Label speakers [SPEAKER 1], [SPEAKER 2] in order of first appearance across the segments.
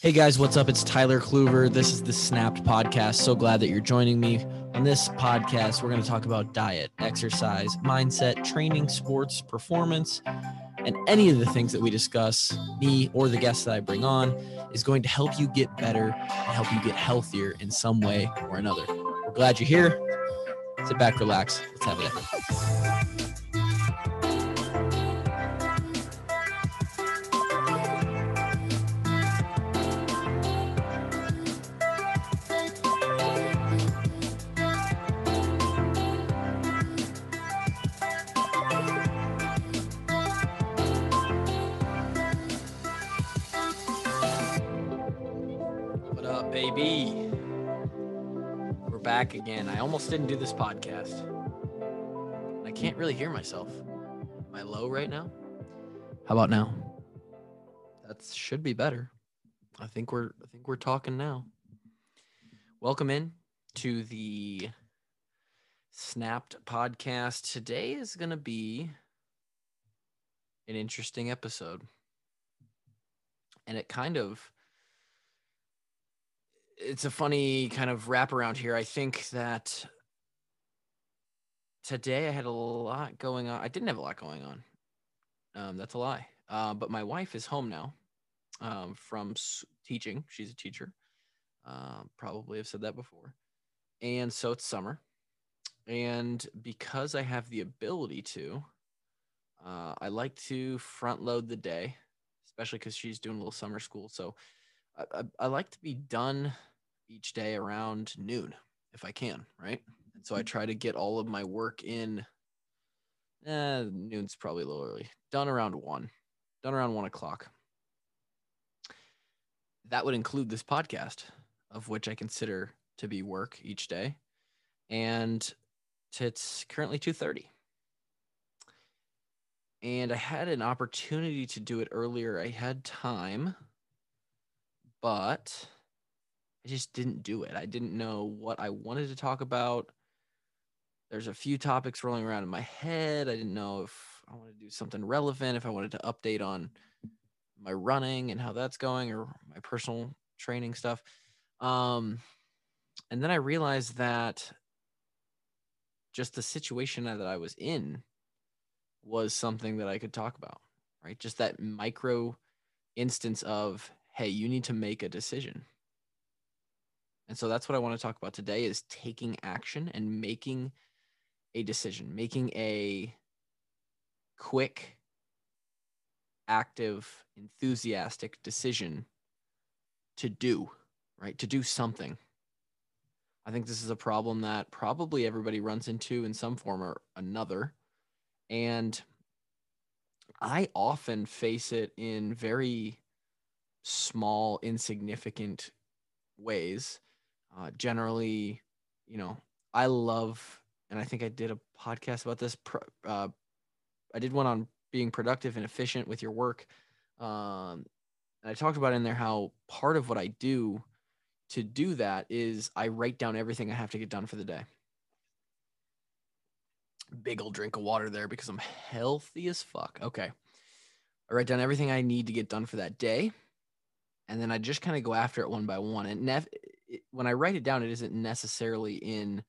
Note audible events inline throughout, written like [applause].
[SPEAKER 1] Hey guys, what's up? It's Tyler Kluver. This is the Snapped podcast. So glad that you're joining me. On this podcast, we're going to talk about diet, exercise, mindset, training, sports, performance, and any of the things that we discuss, me or the guests that I bring on, is going to help you get better and help you get healthier in some way or another. We're glad you're here. Sit back, relax. Let's have it. Baby? We're back again. I almost didn't do this podcast. I can't really hear myself. Am I low right now? How about now? That should be better. I think we're I think we're talking now. Welcome in to the Snapped podcast. Today is going to be an interesting episode. And it kind of it's a funny kind of wraparound here. I think that today I had a lot going on. I didn't have a lot going on. Um, that's a lie. Uh, but my wife is home now um, from teaching. She's a teacher. Uh, probably have said that before. And so it's summer. And because I have the ability to, uh, I like to front load the day, especially because she's doing a little summer school. So I, I, I like to be done each day around noon if I can, right? And so I try to get all of my work in. Eh, noon's probably a little early. Done around one, done around one o'clock. That would include this podcast, of which I consider to be work each day, and it's currently two thirty. And I had an opportunity to do it earlier. I had time, but I just didn't do it. I didn't know what I wanted to talk about. There's a few topics rolling around in my head. I didn't know if I wanted to do something relevant, if I wanted to update on my running and how that's going or my personal training stuff. Um, and then I realized that just the situation that I was in was something that I could talk about, right? Just that micro instance of, hey, you need to make a decision. And so that's what I want to talk about today is taking action and making a decision, making a quick, active, enthusiastic decision to do, right? To do something. I think this is a problem that probably everybody runs into in some form or another. And I often face it in very small, insignificant ways. Uh, generally, you know, I love, and I think I did a podcast about this. Uh, I did one on being productive and efficient with your work. Um, and I talked about in there how part of what I do to do that is I write down everything I have to get done for the day. Big old drink of water there because I'm healthy as fuck. Okay. I write down everything I need to get done for that day. And then I just kind of go after it one by one. And nef- it, when I write it down, it isn't necessarily in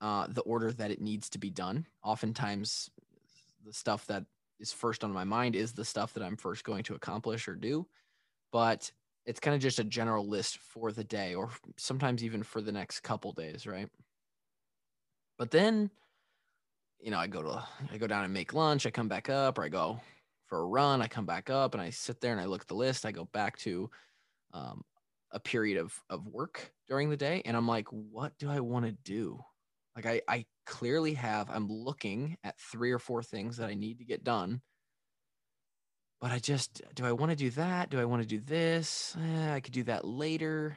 [SPEAKER 1] uh, the order that it needs to be done. Oftentimes, the stuff that is first on my mind is the stuff that I'm first going to accomplish or do. But it's kind of just a general list for the day or sometimes even for the next couple days, right? But then, you know, I go to I go down and make lunch, I come back up, or I go for a run, I come back up and I sit there and I look at the list, I go back to um, a period of of work during the day, and I'm like, what do I want to do? Like I I clearly have I'm looking at three or four things that I need to get done but I just do I want to do that? Do I want to do this? Eh, I could do that later.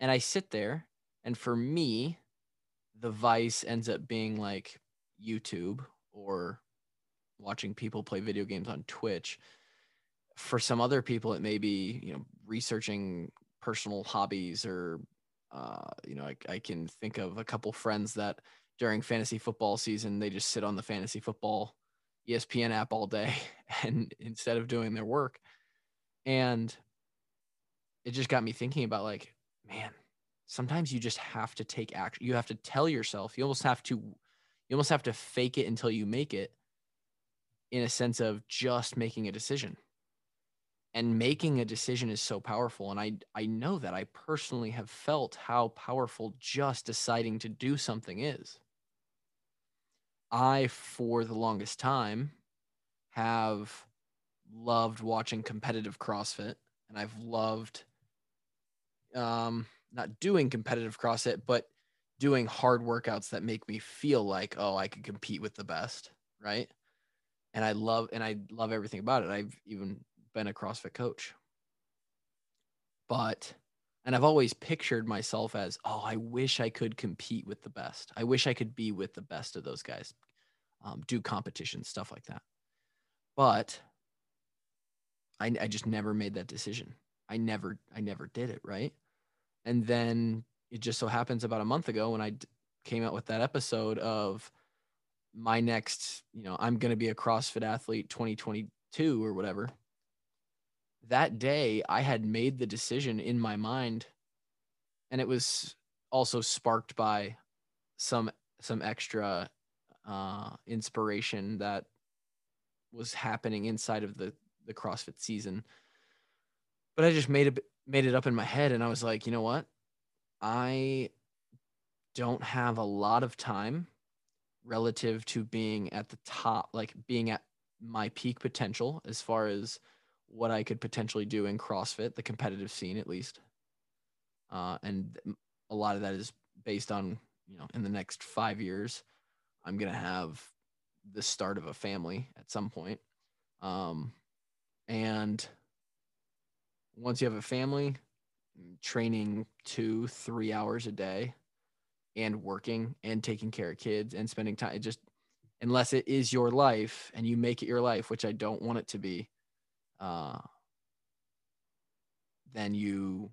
[SPEAKER 1] And I sit there, and for me, the vice ends up being like YouTube or watching people play video games on Twitch. For some other people, it may be you know researching personal hobbies or uh, you know I, I can think of a couple friends that during fantasy football season they just sit on the fantasy football ESPN app all day [laughs] and instead of doing their work. And it just got me thinking about like, man, sometimes you just have to take action. You have to tell yourself, you almost have to you almost have to fake it until you make it in a sense of just making a decision. And making a decision is so powerful and I I know that I personally have felt how powerful just deciding to do something is. I for the longest time have loved watching competitive CrossFit and I've loved um not doing competitive CrossFit, but doing hard workouts that make me feel like, oh, I could compete with the best, right? And I love and I love everything about it. I've even been a CrossFit coach. But and I've always pictured myself as, oh, I wish I could compete with the best. I wish I could be with the best of those guys, um, do competitions, stuff like that. But I, I just never made that decision. I never, I never did it. Right. And then it just so happens about a month ago when I d- came out with that episode of my next, you know, I'm going to be a CrossFit athlete 2022 or whatever. That day, I had made the decision in my mind, and it was also sparked by some some extra uh, inspiration that was happening inside of the the CrossFit season. But I just made it made it up in my head and I was like, you know what? I don't have a lot of time relative to being at the top, like being at my peak potential as far as what I could potentially do in CrossFit, the competitive scene at least. Uh, and a lot of that is based on, you know, in the next five years, I'm going to have the start of a family at some point. Um, and once you have a family, training two, three hours a day and working and taking care of kids and spending time, it just, unless it is your life and you make it your life, which I don't want it to be, uh, then you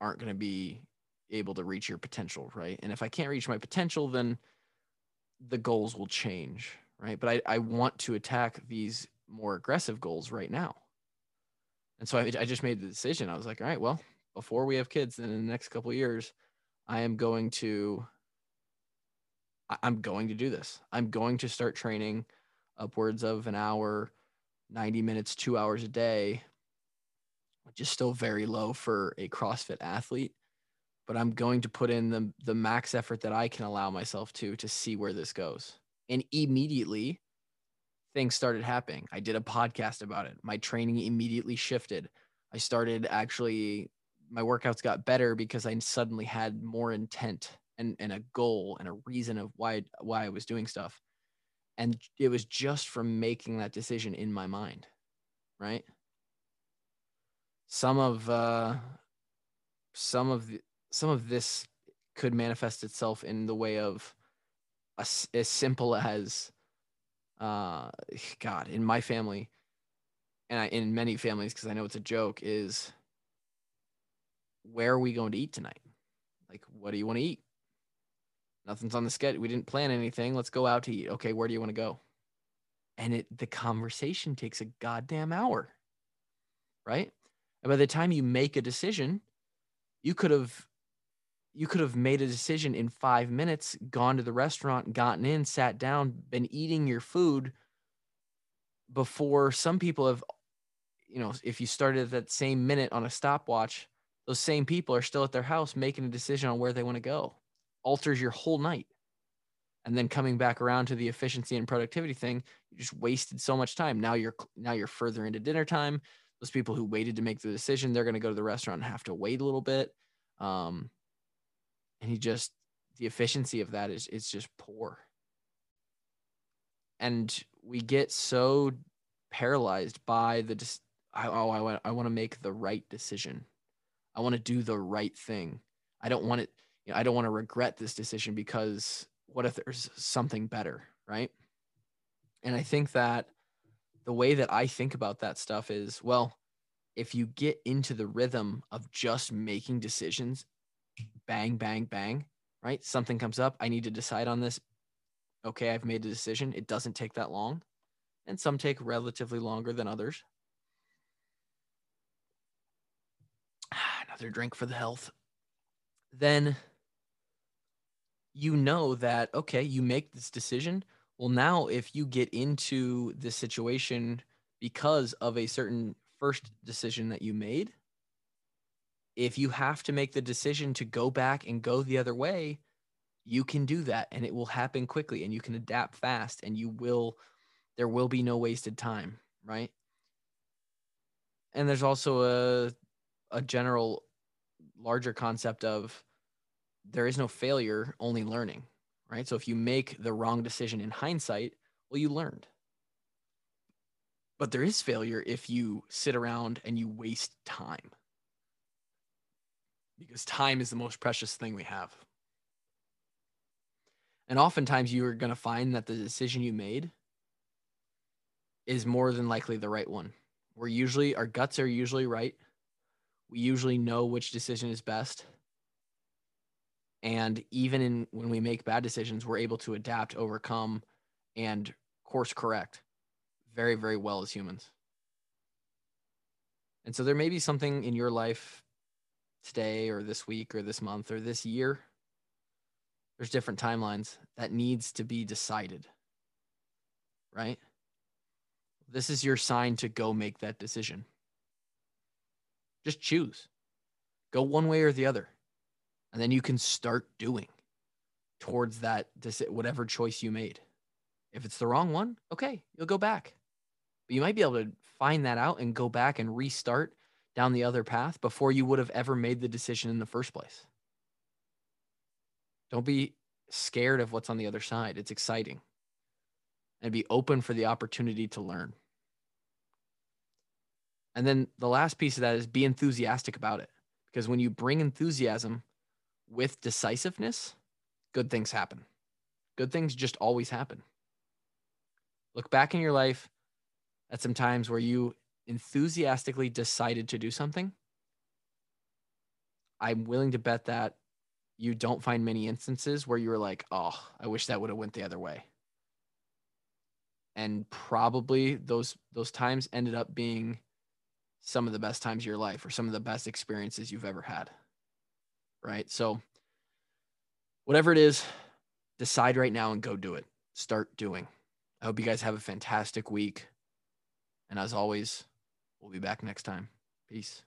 [SPEAKER 1] aren't going to be able to reach your potential, right? And if I can't reach my potential, then the goals will change, right? But I, I want to attack these more aggressive goals right now. And so I, I just made the decision. I was like, all right, well, before we have kids, then in the next couple years, I am going to, I'm going to do this. I'm going to start training upwards of an hour, 90 minutes, two hours a day, which is still very low for a CrossFit athlete. But I'm going to put in the, the max effort that I can allow myself to to see where this goes. And immediately, things started happening. I did a podcast about it. My training immediately shifted. I started actually, my workouts got better because I suddenly had more intent and, and a goal and a reason of why why I was doing stuff. And it was just from making that decision in my mind, right? Some of uh, some of the, some of this could manifest itself in the way of a, as simple as uh, [sighs] God, in my family, and I, in many families, because I know it's a joke, is where are we going to eat tonight? Like, what do you want to eat? Nothing's on the schedule. We didn't plan anything. Let's go out to eat. Okay, where do you want to go? And it the conversation takes a goddamn hour. Right? And by the time you make a decision, you could have you could have made a decision in five minutes, gone to the restaurant, gotten in, sat down, been eating your food before some people have, you know, if you started at that same minute on a stopwatch, those same people are still at their house making a decision on where they want to go. Alters your whole night. And then coming back around to the efficiency and productivity thing, you just wasted so much time. Now you're now you're further into dinner time. Those people who waited to make the decision, they're going to go to the restaurant and have to wait a little bit. Um, and he just the efficiency of that is is just poor and we get so paralyzed by the dis- oh I want I want to make the right decision. I want to do the right thing. I don't want it you know, I don't want to regret this decision because what if there's something better, right? And I think that the way that I think about that stuff is well, if you get into the rhythm of just making decisions bang, bang, bang, right? Something comes up. I need to decide on this. Okay, I've made a decision. It doesn't take that long. And some take relatively longer than others. Another drink for the health, then you know that, okay, you make this decision. Well, now if you get into this situation because of a certain first decision that you made, if you have to make the decision to go back and go the other way, you can do that and it will happen quickly and you can adapt fast and you will there will be no wasted time, right? And there's also a a general larger concept of there is no failure, only learning, right? So if you make the wrong decision in hindsight, well you learned. But there is failure if you sit around and you waste time. Because time is the most precious thing we have. And oftentimes you are going to find that the decision you made is more than likely the right one. We're usually, our guts are usually right. We usually know which decision is best. And even in when we make bad decisions, we're able to adapt, overcome, and course correct very, very well as humans. And so there may be something in your life today or this week or this month or this year there's different timelines that needs to be decided right this is your sign to go make that decision just choose go one way or the other and then you can start doing towards that whatever choice you made if it's the wrong one okay you'll go back but you might be able to find that out and go back and restart down the other path before you would have ever made the decision in the first place don't be scared of what's on the other side. It's exciting. And be open for the opportunity to learn. And then the last piece of that is be enthusiastic about it. Because when you bring enthusiasm with decisiveness, good things happen. Good things just always happen. Look back in your life at some times where you enthusiastically decided to do something. I'm willing to bet that you don't find many instances where you're like, oh, I wish that would have went the other way. And probably those those times ended up being some of the best times of your life or some of the best experiences you've ever had. Right? So whatever it is, decide right now and go do it. Start doing. I hope you guys have a fantastic week. And as always, we'll be back next time. Peace.